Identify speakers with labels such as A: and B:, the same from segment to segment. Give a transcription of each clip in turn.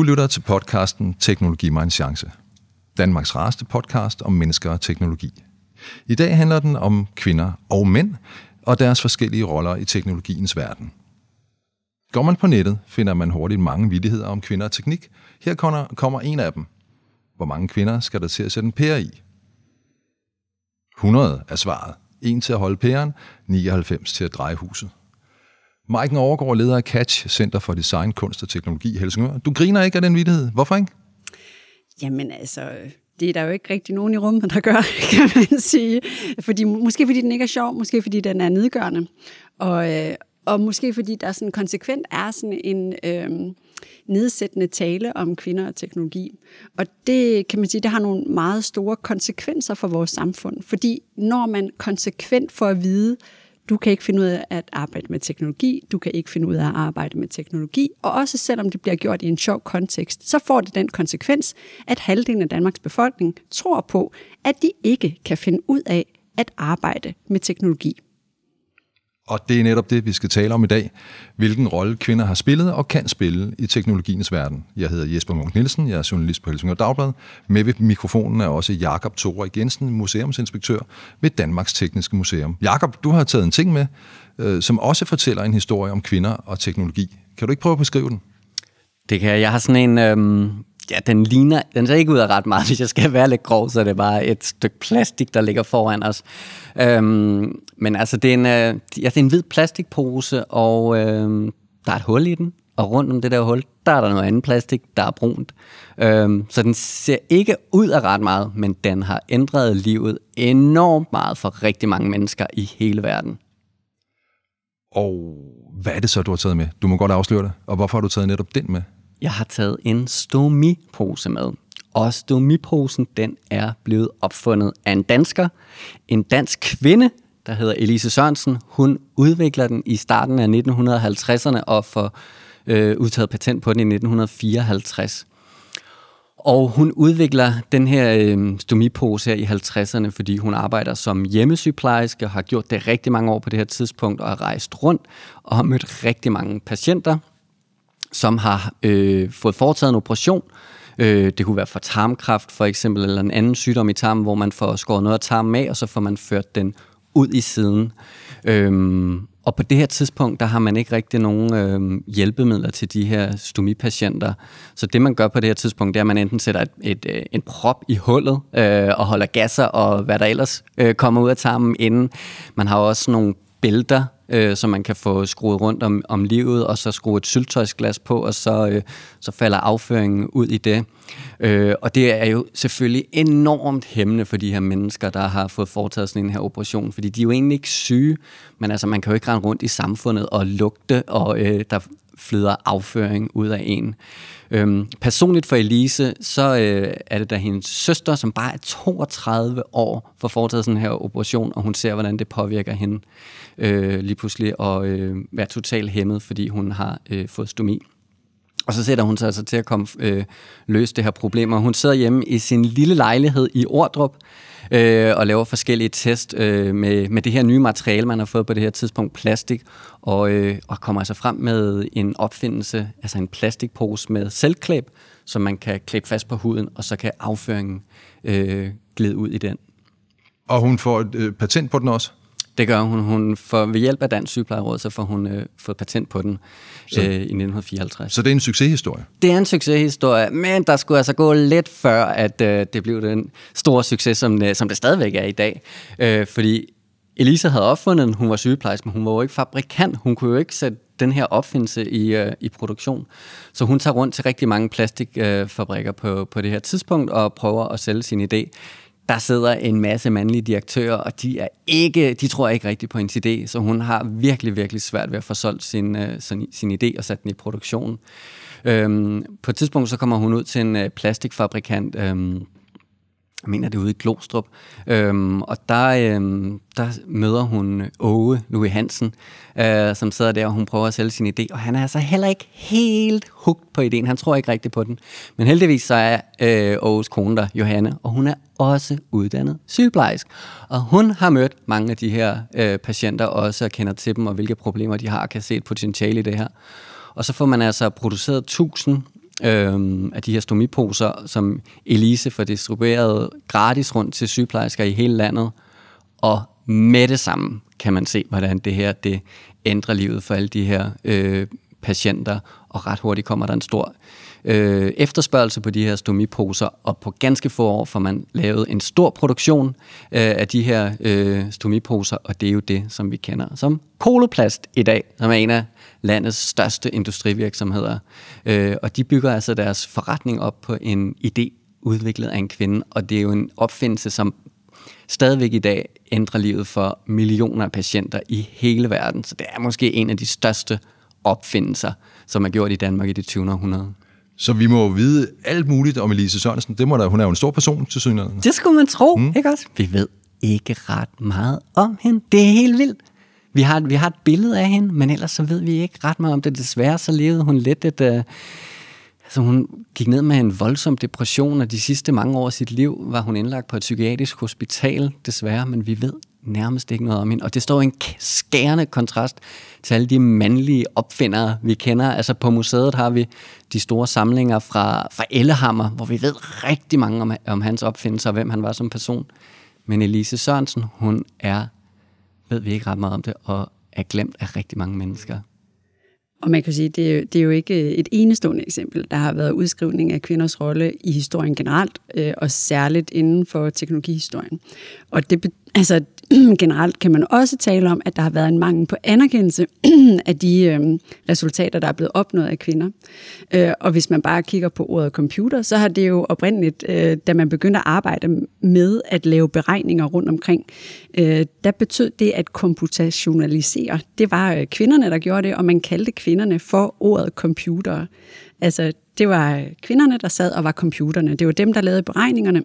A: Du lytter til podcasten Teknologi mig en chance. Danmarks rareste podcast om mennesker og teknologi. I dag handler den om kvinder og mænd og deres forskellige roller i teknologiens verden. Går man på nettet, finder man hurtigt mange vidigheder om kvinder og teknik. Her kommer, kommer en af dem. Hvor mange kvinder skal der til at sætte en pære i? 100 er svaret. En til at holde pæren, 99 til at dreje huset. Maiken Overgaard, leder af Catch, Center for Design, Kunst og Teknologi i Helsingør. Du griner ikke af den vidighed. Hvorfor ikke?
B: Jamen altså, det er der jo ikke rigtig nogen i rummet, der gør, kan man sige. Fordi, måske fordi den ikke er sjov, måske fordi den er nedgørende. Og, øh, og måske fordi der sådan konsekvent er sådan en øh, nedsættende tale om kvinder og teknologi. Og det kan man sige, det har nogle meget store konsekvenser for vores samfund. Fordi når man konsekvent får at vide, du kan ikke finde ud af at arbejde med teknologi, du kan ikke finde ud af at arbejde med teknologi, og også selvom det bliver gjort i en sjov kontekst, så får det den konsekvens, at halvdelen af Danmarks befolkning tror på, at de ikke kan finde ud af at arbejde med teknologi.
A: Og det er netop det, vi skal tale om i dag. Hvilken rolle kvinder har spillet og kan spille i teknologiens verden. Jeg hedder Jesper Munk Nielsen, jeg er journalist på Helsingør Dagblad. Med ved mikrofonen er også Jakob Thore Jensen, museumsinspektør ved Danmarks Tekniske Museum. Jakob, du har taget en ting med, øh, som også fortæller en historie om kvinder og teknologi. Kan du ikke prøve at beskrive den?
C: Det kan jeg. Jeg har sådan en... Øhm ja, den ligner, den ser ikke ud af ret meget, hvis jeg skal være lidt grov, så er det bare et stykke plastik, der ligger foran os. Øhm, men altså, det er, en, øh, ja, det er en hvid plastikpose, og øhm, der er et hul i den, og rundt om det der hul, der er der noget andet plastik, der er brunt. Øhm, så den ser ikke ud af ret meget, men den har ændret livet enormt meget for rigtig mange mennesker i hele verden.
A: Og hvad er det så, du har taget med? Du må godt afsløre det. Og hvorfor har du taget netop den med?
C: Jeg har taget en stomipose med. Og stomiposen, den er blevet opfundet af en dansker. En dansk kvinde, der hedder Elise Sørensen. Hun udvikler den i starten af 1950'erne og får øh, udtaget patent på den i 1954. Og hun udvikler den her øh, stomipose her i 50'erne, fordi hun arbejder som hjemmesygeplejerske og har gjort det rigtig mange år på det her tidspunkt og har rejst rundt og har mødt rigtig mange patienter, som har øh, fået foretaget en operation. Øh, det kunne være for tarmkræft for eksempel, eller en anden sygdom i tarmen, hvor man får skåret noget af tarmen af, og så får man ført den ud i siden. Øhm, og på det her tidspunkt, der har man ikke rigtig nogen øh, hjælpemidler til de her stomipatienter. Så det, man gør på det her tidspunkt, det er, at man enten sætter et, et, øh, en prop i hullet øh, og holder gasser og hvad der ellers øh, kommer ud af tarmen inden. Man har også nogle bælter, øh, så man kan få skruet rundt om, om livet, og så skrue et syltøjsglas på, og så, øh, så falder afføringen ud i det. Øh, og det er jo selvfølgelig enormt hæmmende for de her mennesker, der har fået foretaget sådan en her operation, fordi de er jo egentlig ikke syge, men altså man kan jo ikke rende rundt i samfundet og lugte, og øh, der flyder afføring ud af en. Øhm, personligt for Elise, så øh, er det da hendes søster, som bare er 32 år, for foretaget sådan her operation, og hun ser, hvordan det påvirker hende øh, lige pludselig at øh, være totalt hæmmet, fordi hun har øh, fået stomi. Og så sætter hun sig altså til at komme øh, løse det her problem, og hun sidder hjemme i sin lille lejlighed i Ordrup, øh, og laver forskellige test øh, med, med det her nye materiale, man har fået på det her tidspunkt, plastik, og, øh, og kommer altså frem med en opfindelse, altså en plastikpose med selvklæb, som man kan klæbe fast på huden, og så kan afføringen øh, glide ud i den.
A: Og hun får et øh, patent på den også?
C: Det gør hun. hun får, ved hjælp af Dansk Sygeplejeråd, så får hun øh, fået patent på den så, øh, i 1954.
A: Så det er en succeshistorie?
C: Det er en succeshistorie, men der skulle altså gå lidt før, at øh, det blev den store succes, som, øh, som det stadigvæk er i dag. Øh, fordi Elisa havde opfundet den, hun var sygeplejerske, men hun var jo ikke fabrikant. Hun kunne jo ikke sætte den her opfindelse i, øh, i produktion. Så hun tager rundt til rigtig mange plastikfabrikker øh, på, på det her tidspunkt og prøver at sælge sin idé der sidder en masse mandlige direktører, og de, er ikke, de tror ikke rigtigt på hendes idé, så hun har virkelig, virkelig svært ved at få solgt sin, øh, sin, sin idé og sat den i produktion. Øhm, på et tidspunkt så kommer hun ud til en øh, plastikfabrikant, øhm, jeg mener det er ude i Glostrup, øhm, og der, øhm, der møder hun Åge Louis Hansen, øh, som sidder der, og hun prøver at sælge sin idé, og han er altså heller ikke helt hugt på ideen, han tror ikke rigtigt på den. Men heldigvis så er øh, Åges kone der, Johanne, og hun er også uddannet sygeplejersk. Og hun har mødt mange af de her øh, patienter også, og kender til dem, og hvilke problemer de har, og kan se et potentiale i det her. Og så får man altså produceret 1000 øh, af de her stomiposer, som Elise får distribueret gratis rundt til sygeplejersker i hele landet. Og med det samme kan man se, hvordan det her det ændrer livet for alle de her øh, patienter, og ret hurtigt kommer der en stor øh, efterspørgsel på de her stomiposer, og på ganske få år får man lavet en stor produktion øh, af de her øh, stomiposer, og det er jo det, som vi kender som Koloplast i dag, som er en af landets største industrivirksomheder. Øh, og de bygger altså deres forretning op på en idé udviklet af en kvinde, og det er jo en opfindelse, som stadigvæk i dag ændrer livet for millioner af patienter i hele verden. Så det er måske en af de største opfindelser, som er gjort i Danmark i det 20. århundrede.
A: Så vi må vide alt muligt om Elise Sørensen. Det må da, hun er jo en stor person til synligheden.
C: Det skulle man tro, mm. ikke også? Vi ved ikke ret meget om hende. Det er helt vildt. Vi har, vi har et billede af hende, men ellers så ved vi ikke ret meget om det. Desværre så levede hun lidt et... Øh, altså hun gik ned med en voldsom depression, og de sidste mange år af sit liv var hun indlagt på et psykiatrisk hospital, desværre, men vi ved nærmest ikke noget om hende. Og det står i en skærende kontrast til alle de mandlige opfindere, vi kender. Altså på museet har vi de store samlinger fra, fra Ellehammer, hvor vi ved rigtig mange om, om hans opfindelser og hvem han var som person. Men Elise Sørensen, hun er, ved vi ikke ret meget om det, og er glemt af rigtig mange mennesker.
B: Og man kan sige, det er, det er jo ikke øh, et enestående eksempel. Der har været udskrivning af kvinders rolle i historien generelt, øh, og særligt inden for teknologihistorien. Og det, altså, generelt kan man også tale om, at der har været en mangel på anerkendelse af de øh, resultater, der er blevet opnået af kvinder. Øh, og hvis man bare kigger på ordet computer, så har det jo oprindeligt, øh, da man begyndte at arbejde med at lave beregninger rundt omkring, øh, der betød det at computationalisere. Det var øh, kvinderne, der gjorde det, og man kaldte kvinderne for ordet computer. Altså, det var kvinderne, der sad og var computerne. Det var dem, der lavede beregningerne.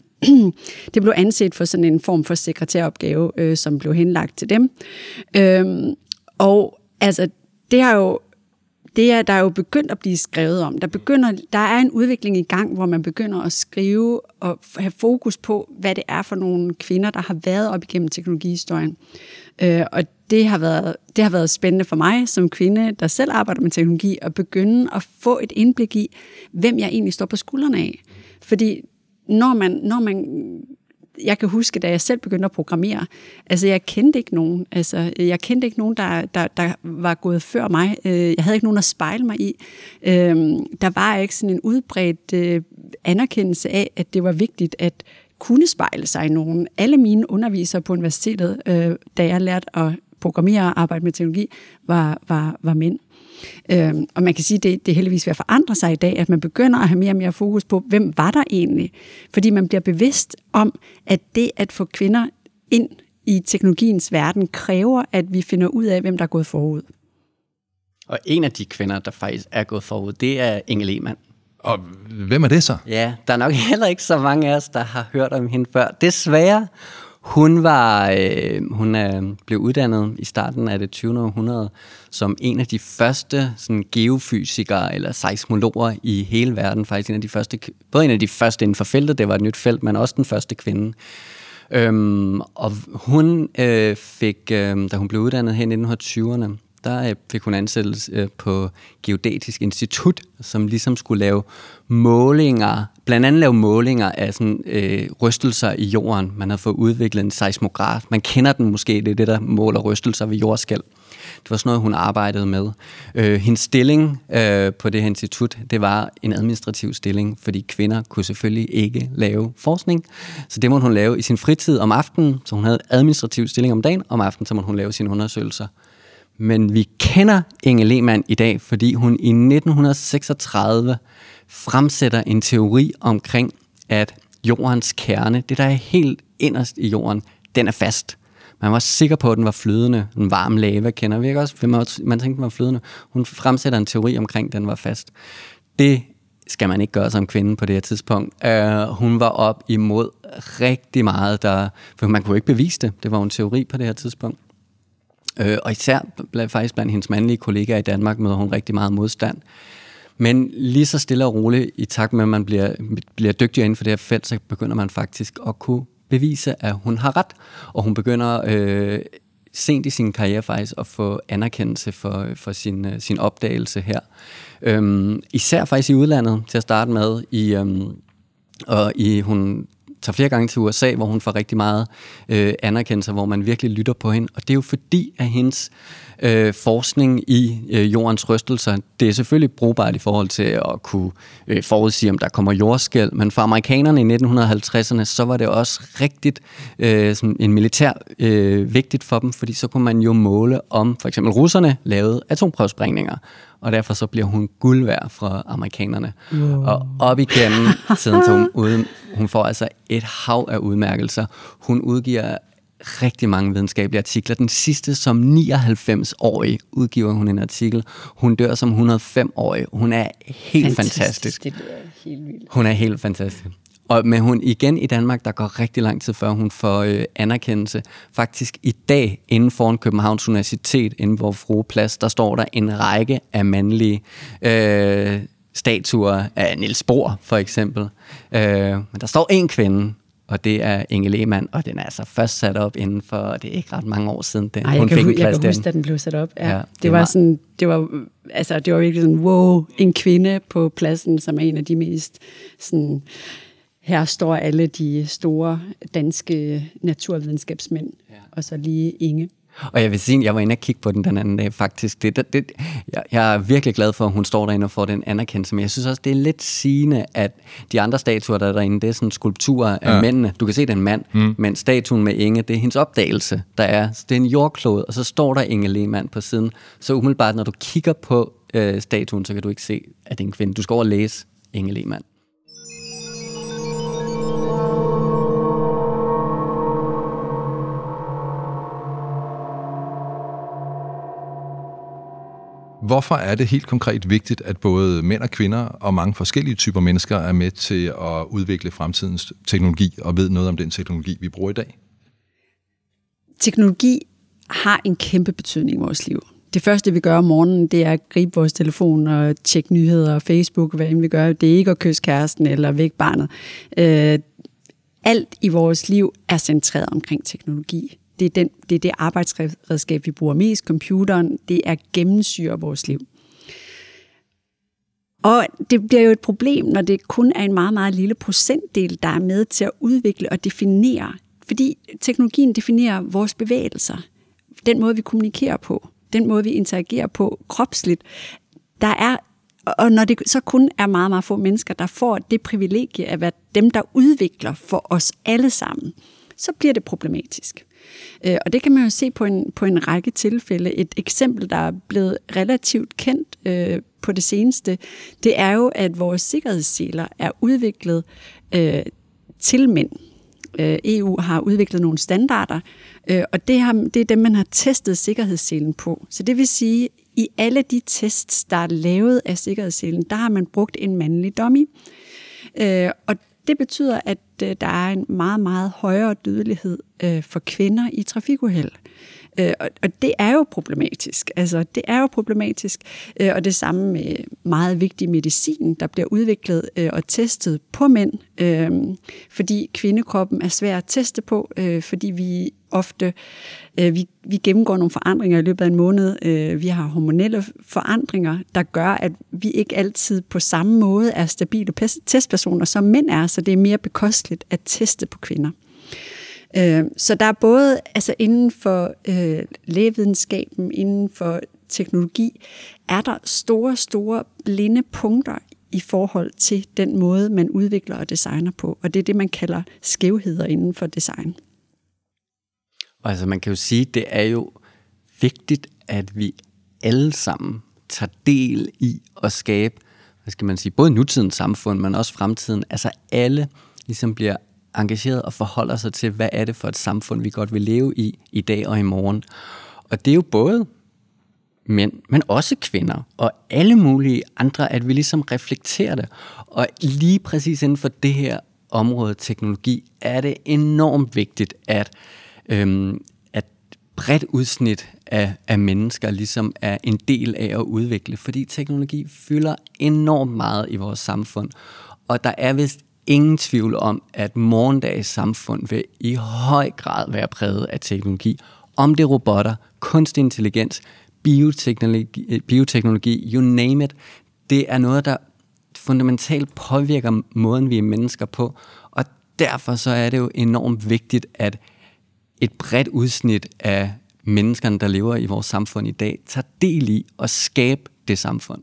B: det blev anset for sådan en form for sekretæropgave, øh, som blev henlagt til dem. Øhm, og altså, det har jo det er der er jo begyndt at blive skrevet om. Der, begynder, der er en udvikling i gang, hvor man begynder at skrive og have fokus på, hvad det er for nogle kvinder, der har været op igennem teknologihistorien. Øh, og det har, været, det har været spændende for mig som kvinde, der selv arbejder med teknologi, at begynde at få et indblik i, hvem jeg egentlig står på skuldrene af. Fordi når man, når man jeg kan huske, da jeg selv begyndte at programmere, altså jeg kendte ikke nogen, altså jeg kendte ikke nogen, der, der, der var gået før mig. Øh, jeg havde ikke nogen at spejle mig i. Øhm, der var ikke sådan en udbredt øh, anerkendelse af, at det var vigtigt at kunne spejle sig i nogen. Alle mine undervisere på universitetet, øh, da jeg lærte at programmere og arbejde med teknologi, var, var, var mænd. Øhm, og man kan sige, at det, det er heldigvis ved at forandre sig i dag, at man begynder at have mere og mere fokus på, hvem var der egentlig? Fordi man bliver bevidst om, at det at få kvinder ind i teknologiens verden kræver, at vi finder ud af, hvem der er gået forud.
C: Og en af de kvinder, der faktisk er gået forud, det er Inge Lehmann.
A: Og hvem er det så?
C: Ja, der er nok heller ikke så mange af os, der har hørt om hende før. Desværre, hun var, øh, hun er, blev uddannet i starten af det 20. århundrede som en af de første sådan, geofysikere eller seismologer i hele verden. Faktisk en af de første, både en af de første inden for feltet, det var et nyt felt, men også den første kvinde. Øhm, og hun øh, fik, øh, da hun blev uddannet her i 1920'erne, der øh, fik hun ansættelse øh, på Geodetisk Institut, som ligesom skulle lave målinger, blandt andet lave målinger af sådan, øh, rystelser i jorden. Man havde fået udviklet en seismograf. Man kender den måske, det er det, der måler rystelser ved jordskæld. Det var sådan noget, hun arbejdede med. Øh, hendes stilling øh, på det her institut, det var en administrativ stilling, fordi kvinder kunne selvfølgelig ikke lave forskning. Så det måtte hun lave i sin fritid om aftenen, så hun havde administrativ stilling om dagen, om aftenen så måtte hun lave sine undersøgelser. Men vi kender Inge Lehmann i dag, fordi hun i 1936 fremsætter en teori omkring, at jordens kerne, det der er helt inderst i jorden, den er fast. Man var sikker på, at den var flydende. En varm lava kender vi ikke også? Man tænkte, den var flydende. Hun fremsætter en teori omkring, at den var fast. Det skal man ikke gøre som kvinde på det her tidspunkt. Uh, hun var op imod rigtig meget, der, for man kunne ikke bevise det. Det var en teori på det her tidspunkt. Uh, og især blandt, faktisk blandt hendes mandlige kollegaer i Danmark møder hun rigtig meget modstand. Men lige så stille og roligt, i takt med, at man bliver, bliver dygtigere inden for det her felt, så begynder man faktisk at kunne bevise, at hun har ret. Og hun begynder øh, sent i sin karriere faktisk at få anerkendelse for, for sin, øh, sin opdagelse her. Øhm, især faktisk i udlandet til at starte med. I, øhm, og i, hun tager flere gange til USA, hvor hun får rigtig meget øh, anerkendelse, hvor man virkelig lytter på hende. Og det er jo fordi, at hendes øh, forskning i øh, jordens rystelser, det er selvfølgelig brugbart i forhold til at kunne øh, forudsige, om der kommer jordskæld, men for amerikanerne i 1950'erne, så var det også rigtigt øh, sådan en militær øh, vigtigt for dem, fordi så kunne man jo måle, om for eksempel russerne lavede atomprøvesprængninger og derfor så bliver hun guld værd fra amerikanerne. Wow. Og op igennem tiden, så hun, ude, hun får altså et hav af udmærkelser. Hun udgiver rigtig mange videnskabelige artikler. Den sidste som 99-årig udgiver hun en artikel. Hun dør som 105-årig. Hun er helt fantastisk. fantastisk.
B: Det er helt vildt.
C: Hun er helt fantastisk. Og men hun igen i Danmark, der går rigtig lang tid før hun får øh, anerkendelse. Faktisk i dag, inden foran Københavns Universitet, inden for Froeplads, der står der en række af mandlige øh, statuer af Niels Bohr, for eksempel. Øh, men der står en kvinde, og det er Inge Lehmann, og den er altså først sat op inden for, det er ikke ret mange år siden, den,
B: Ej, hun fik en plads Jeg kan huske, at den blev sat op. Ja. ja det, det var, var sådan, det var, altså, det var virkelig sådan, wow, en kvinde på pladsen, som er en af de mest sådan, her står alle de store danske naturvidenskabsmænd, ja. og så lige Inge.
C: Og jeg vil sige, jeg var inde og kigge på den den anden dag faktisk. Det, det, det, jeg, jeg er virkelig glad for, at hun står derinde og får den anerkendelse, men jeg synes også, det er lidt sigende, at de andre statuer, der er derinde, det er sådan skulpturer af ja. mændene. Du kan se, det er en mand, mm. men statuen med Inge, det er hendes opdagelse, der er. Så det er en jordklode, og så står der Inge Lehmann på siden. Så umiddelbart, når du kigger på øh, statuen, så kan du ikke se, at det er en kvinde. Du skal over og læse Inge Lehmann.
A: Hvorfor er det helt konkret vigtigt, at både mænd og kvinder og mange forskellige typer mennesker er med til at udvikle fremtidens teknologi og ved noget om den teknologi, vi bruger i dag?
B: Teknologi har en kæmpe betydning i vores liv. Det første, vi gør om morgenen, det er at gribe vores telefon og tjekke nyheder og Facebook, hvad end vi gør. Det er ikke at kysse kæresten eller vække barnet. Øh, alt i vores liv er centreret omkring teknologi det er, den, det er det arbejdsredskab, vi bruger mest, computeren, det er gennemsyrer vores liv. Og det bliver jo et problem, når det kun er en meget, meget lille procentdel, der er med til at udvikle og definere. Fordi teknologien definerer vores bevægelser, den måde, vi kommunikerer på, den måde, vi interagerer på kropsligt. Der er, og når det så kun er meget, meget få mennesker, der får det privilegie at være dem, der udvikler for os alle sammen, så bliver det problematisk. Øh, og det kan man jo se på en, på en række tilfælde. Et eksempel, der er blevet relativt kendt øh, på det seneste, det er jo, at vores sikkerhedsseler er udviklet øh, til mænd. Øh, EU har udviklet nogle standarder, øh, og det, har, det er dem, man har testet sikkerhedsselen på. Så det vil sige, i alle de tests, der er lavet af sikkerhedsselen, der har man brugt en mandlig dummy. Øh, og det betyder, at Øh, der er en meget, meget højere dødelighed øh, for kvinder i trafikuheld. Øh, og det er jo problematisk. Altså, det er jo problematisk. Øh, og det samme med meget vigtig medicin, der bliver udviklet øh, og testet på mænd, øh, fordi kvindekroppen er svær at teste på, øh, fordi vi ofte øh, vi, vi gennemgår nogle forandringer i løbet af en måned. Vi har hormonelle forandringer, der gør, at vi ikke altid på samme måde er stabile testpersoner, som mænd er, så det er mere bekosteligt at teste på kvinder. Øh, så der er både altså inden for øh, lægevidenskaben, inden for teknologi, er der store, store blinde punkter i forhold til den måde, man udvikler og designer på. Og det er det, man kalder skævheder inden for design.
C: Altså man kan jo sige, det er jo vigtigt, at vi alle sammen tager del i at skabe, hvad skal man sige, både nutidens samfund, men også fremtiden. Altså alle ligesom bliver engageret og forholder sig til, hvad er det for et samfund, vi godt vil leve i i dag og i morgen. Og det er jo både mænd, men også kvinder, og alle mulige andre, at vi ligesom reflekterer det. Og lige præcis inden for det her område teknologi, er det enormt vigtigt, at, øhm, at bredt udsnit af, af mennesker ligesom er en del af at udvikle, fordi teknologi fylder enormt meget i vores samfund. Og der er vist ingen tvivl om, at morgendagens samfund vil i høj grad være præget af teknologi, Om det er robotter, kunstig intelligens, bioteknologi, bioteknologi, you name it. Det er noget, der fundamentalt påvirker måden, vi er mennesker på. Og derfor så er det jo enormt vigtigt, at et bredt udsnit af menneskerne, der lever i vores samfund i dag, tager del i at skabe det samfund.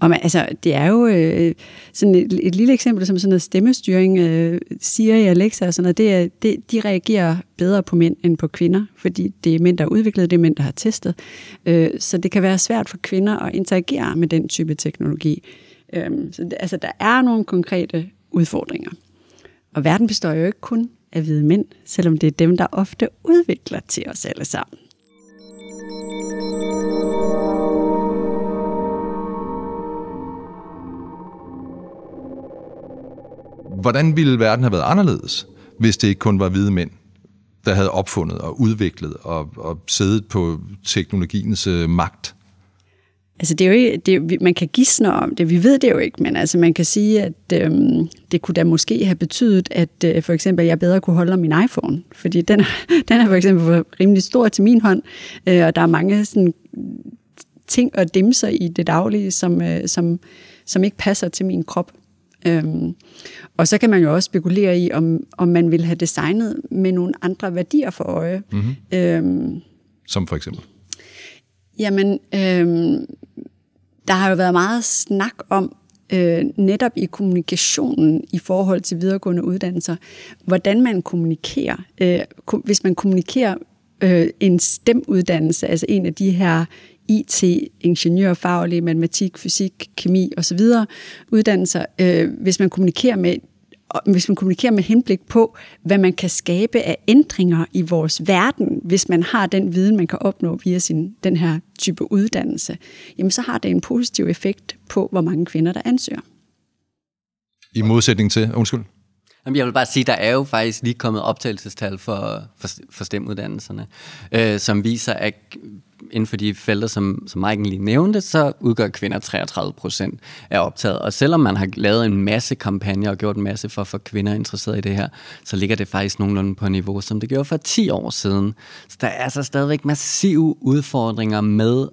B: Og man, altså, det er jo øh, sådan et, et lille eksempel, som sådan noget stemmestyring øh, siger Alexa og sådan noget, det er, det, de reagerer bedre på mænd end på kvinder, fordi det er mænd, der har udviklet, det er mænd, der har testet. Øh, så det kan være svært for kvinder at interagere med den type teknologi. Øh, så det, altså, der er nogle konkrete udfordringer. Og verden består jo ikke kun af hvide mænd, selvom det er dem, der ofte udvikler til os alle sammen.
A: Hvordan ville verden have været anderledes, hvis det ikke kun var hvide mænd, der havde opfundet og udviklet og, og siddet på teknologiens øh, magt?
B: Altså det er jo ikke, det, man kan gisne om det, vi ved det jo ikke, men altså man kan sige, at øhm, det kunne da måske have betydet, at øh, for eksempel jeg bedre kunne holde om min iPhone, fordi den den er for eksempel rimelig stor til min hånd, øh, og der er mange sådan, ting og dimser i det daglige, som, øh, som, som ikke passer til min krop. Øhm, og så kan man jo også spekulere i, om, om man vil have designet med nogle andre værdier for øje. Mm-hmm. Øhm,
A: Som for eksempel?
B: Jamen, øhm, der har jo været meget snak om, øh, netop i kommunikationen i forhold til videregående uddannelser, hvordan man kommunikerer. Øh, hvis man kommunikerer øh, en STEM-uddannelse, altså en af de her IT, ingeniørfaglige, matematik, fysik, kemi osv. uddannelser, øh, hvis man kommunikerer med hvis man kommunikerer med henblik på, hvad man kan skabe af ændringer i vores verden, hvis man har den viden, man kan opnå via sin, den her type uddannelse, jamen så har det en positiv effekt på, hvor mange kvinder, der ansøger.
A: I modsætning til, undskyld?
C: Jamen, jeg vil bare sige, der er jo faktisk lige kommet optagelsestal for, for, for STEM-uddannelserne, øh, som viser, at inden for de felter, som, som Mike lige nævnte, så udgør kvinder 33 procent af optaget. Og selvom man har lavet en masse kampagner og gjort en masse for at få kvinder interesseret i det her, så ligger det faktisk nogenlunde på niveau, som det gjorde for 10 år siden. Så der er altså stadigvæk massive udfordringer med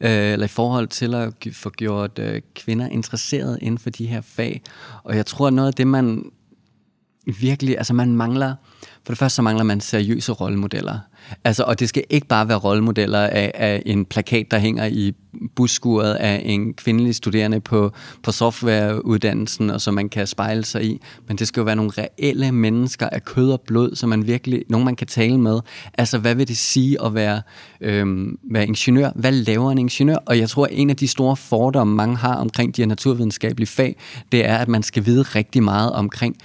C: øh, eller i forhold til at få gjort øh, kvinder interesseret inden for de her fag. Og jeg tror, at noget af det, man virkelig, altså man mangler, for det første så mangler man seriøse rollemodeller. Altså, og det skal ikke bare være rollemodeller af, af en plakat, der hænger i busskuret af en kvindelig studerende på, på softwareuddannelsen, og som man kan spejle sig i. Men det skal jo være nogle reelle mennesker af kød og blod, som man virkelig, nogen man kan tale med. Altså, hvad vil det sige at være, øhm, være ingeniør? Hvad laver en ingeniør? Og jeg tror, at en af de store fordomme, mange har omkring de her naturvidenskabelige fag, det er, at man skal vide rigtig meget omkring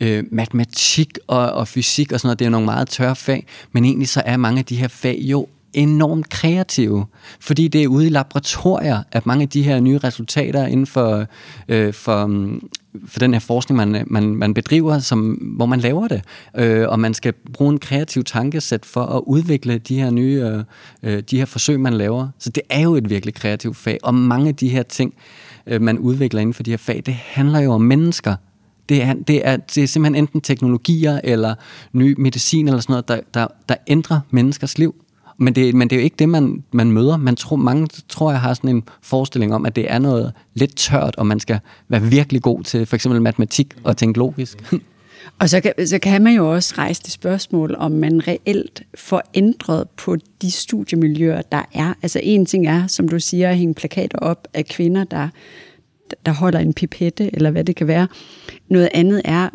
C: øh, matematik og, og fysik og sådan noget, det er nogle meget tørre fag, men egentlig så er mange af de her fag jo enormt kreative, fordi det er ude i laboratorier, at mange af de her nye resultater inden for, øh, for, mm, for den her forskning, man, man, man bedriver, som, hvor man laver det, øh, og man skal bruge en kreativ tankesæt for at udvikle de her nye øh, øh, de her forsøg, man laver. Så det er jo et virkelig kreativt fag, og mange af de her ting, øh, man udvikler inden for de her fag, det handler jo om mennesker, det er, det, er, det er simpelthen enten teknologier eller ny medicin eller sådan noget, der, der, der ændrer menneskers liv. Men det, men det er jo ikke det, man, man møder. Man tror, mange tror, jeg har sådan en forestilling om, at det er noget lidt tørt, og man skal være virkelig god til for eksempel matematik og tænke logisk.
B: Og så kan, så kan man jo også rejse det spørgsmål, om man reelt får ændret på de studiemiljøer, der er. Altså en ting er, som du siger, at hænge plakater op af kvinder, der, der holder en pipette, eller hvad det kan være. Noget andet er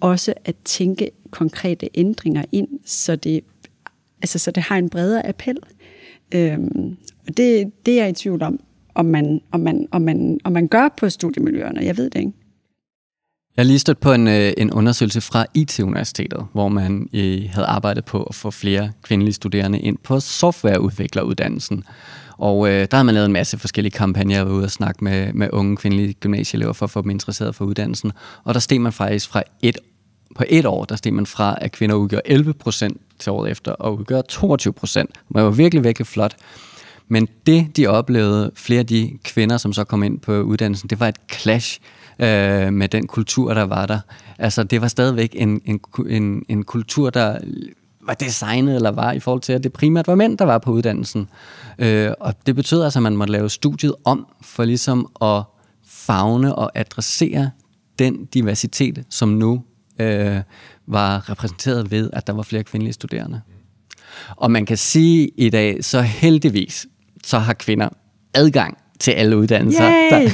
B: også at tænke konkrete ændringer ind, så det, altså, så det har en bredere appel. Øhm, og det, det er jeg i tvivl om, om man, om, man, om, man, om man gør på studiemiljøerne. Jeg ved det ikke.
C: Jeg har lige stødt på en, øh, en undersøgelse fra IT-universitetet, hvor man øh, havde arbejdet på at få flere kvindelige studerende ind på softwareudvikleruddannelsen. Og øh, der har man lavet en masse forskellige kampagner. Ude og snakke med, med unge kvindelige gymnasieelever for at få dem interesseret for uddannelsen. Og der steg man faktisk fra et, på et år, der steg man fra, at kvinder udgør 11 procent til året efter, og udgør 22 procent. Det var virkelig, virkelig flot. Men det, de oplevede, flere af de kvinder, som så kom ind på uddannelsen, det var et clash øh, med den kultur, der var der. Altså, det var stadigvæk en, en, en, en kultur, der var designet eller var i forhold til, at det primært var mænd, der var på uddannelsen. Øh, og det betød altså, at man måtte lave studiet om for ligesom at fagne og adressere den diversitet, som nu øh, var repræsenteret ved, at der var flere kvindelige studerende. Og man kan sige i dag, så heldigvis, så har kvinder adgang til alle uddannelser.
B: Yay!
C: Der,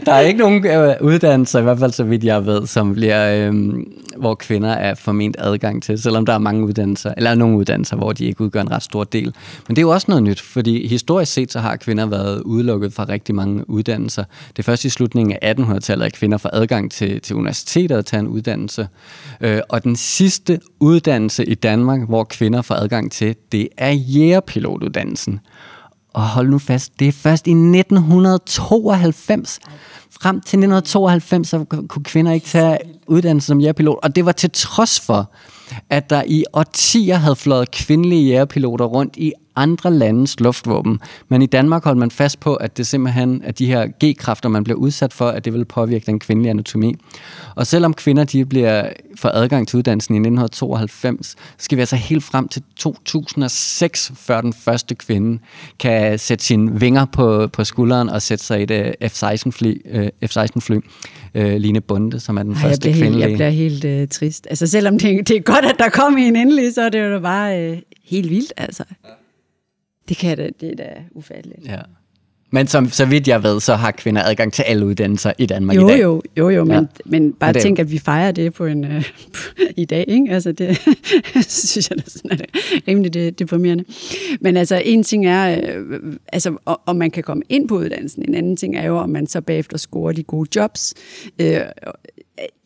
C: der er ikke nogen øh, uddannelser, i hvert fald så vidt jeg ved, som bliver, øh, hvor kvinder er forment adgang til, selvom der er mange uddannelser, eller nogle uddannelser, hvor de ikke udgør en ret stor del. Men det er jo også noget nyt, fordi historisk set så har kvinder været udelukket fra rigtig mange uddannelser. Det er først i slutningen af 1800-tallet, at kvinder får adgang til, til universitetet at tage en uddannelse. Øh, og den sidste uddannelse i Danmark, hvor kvinder får adgang til, det er jægerpilotuddannelsen. Og hold nu fast, det er først i 1992. Frem til 1992 så kunne kvinder ikke tage uddannelse som jægerpilot, og det var til trods for, at der i årtier havde fløjet kvindelige jægerpiloter rundt i andre landes luftvåben. Men i Danmark holdt man fast på, at det simpelthen at de her G-kræfter, man bliver udsat for, at det vil påvirke den kvindelige anatomi. Og selvom kvinder de bliver for adgang til uddannelsen i 1992, så skal vi altså helt frem til 2006, før den første kvinde kan sætte sine vinger på, på skulderen og sætte sig i et F-16-fly, uh, F-16-fly uh, Line Bunde, som er den
B: Ej,
C: første kvindelige.
B: Helt, jeg bliver helt uh, trist. Altså selvom det, det er godt, at der kom en endelig, så er det jo bare uh, helt vildt, altså. Det kan da, det er da ufatteligt.
C: Ja. Men som, så vidt jeg ved, så har kvinder adgang til alle uddannelser i Danmark
B: Jo,
C: i dag.
B: jo, jo, jo, men,
C: Ja.
B: men bare
C: Men det-
B: tænk, at vi fejrer det på en øh, i dag, ikke? Altså det synes jeg, det er sådan, er det rimelig det, deprimerende. Men altså, en ting er, øh, altså, om man kan komme ind på uddannelsen. En anden ting er jo, om man så bagefter scorer de gode jobs øh,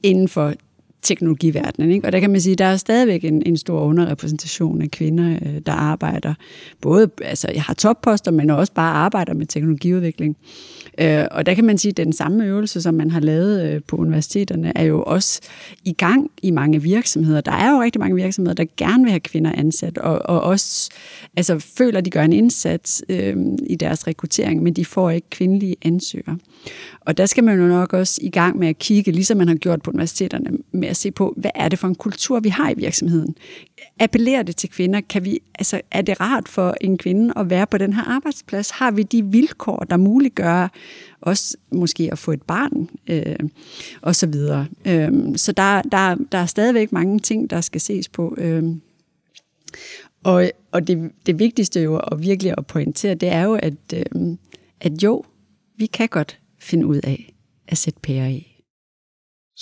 B: inden for teknologiverdenen. Ikke? Og der kan man sige, at der er stadigvæk en, en stor underrepræsentation af kvinder, øh, der arbejder. Både altså, jeg har topposter, men også bare arbejder med teknologiudvikling. Øh, og der kan man sige, at den samme øvelse, som man har lavet øh, på universiteterne, er jo også i gang i mange virksomheder. Der er jo rigtig mange virksomheder, der gerne vil have kvinder ansat, og, og også altså, føler, at de gør en indsats øh, i deres rekruttering, men de får ikke kvindelige ansøgere. Og der skal man jo nok også i gang med at kigge, ligesom man har gjort på universiteterne, med at se på, hvad er det for en kultur, vi har i virksomheden? Appellerer det til kvinder? Kan vi, altså, er det rart for en kvinde at være på den her arbejdsplads? Har vi de vilkår, der muliggør også måske at få et barn, øh, og så videre. Øh, så der, der, der er stadigvæk mange ting, der skal ses på. Øh, og og det, det vigtigste jo at virkelig at pointere, det er jo, at, øh, at jo, vi kan godt finde ud af at sætte pære i.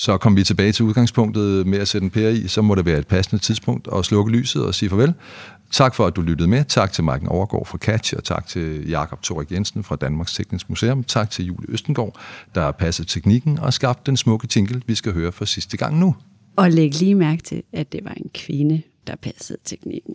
A: Så kom vi tilbage til udgangspunktet med at sætte en pære i, så må det være et passende tidspunkt at slukke lyset og sige farvel. Tak for, at du lyttede med. Tak til Marken Overgaard fra Catch, og tak til Jakob Torik Jensen fra Danmarks Teknisk Museum. Tak til Julie Østengård, der har passet teknikken og skabt den smukke tinkel, vi skal høre for sidste gang nu.
B: Og læg lige mærke til, at det var en kvinde, der passede teknikken.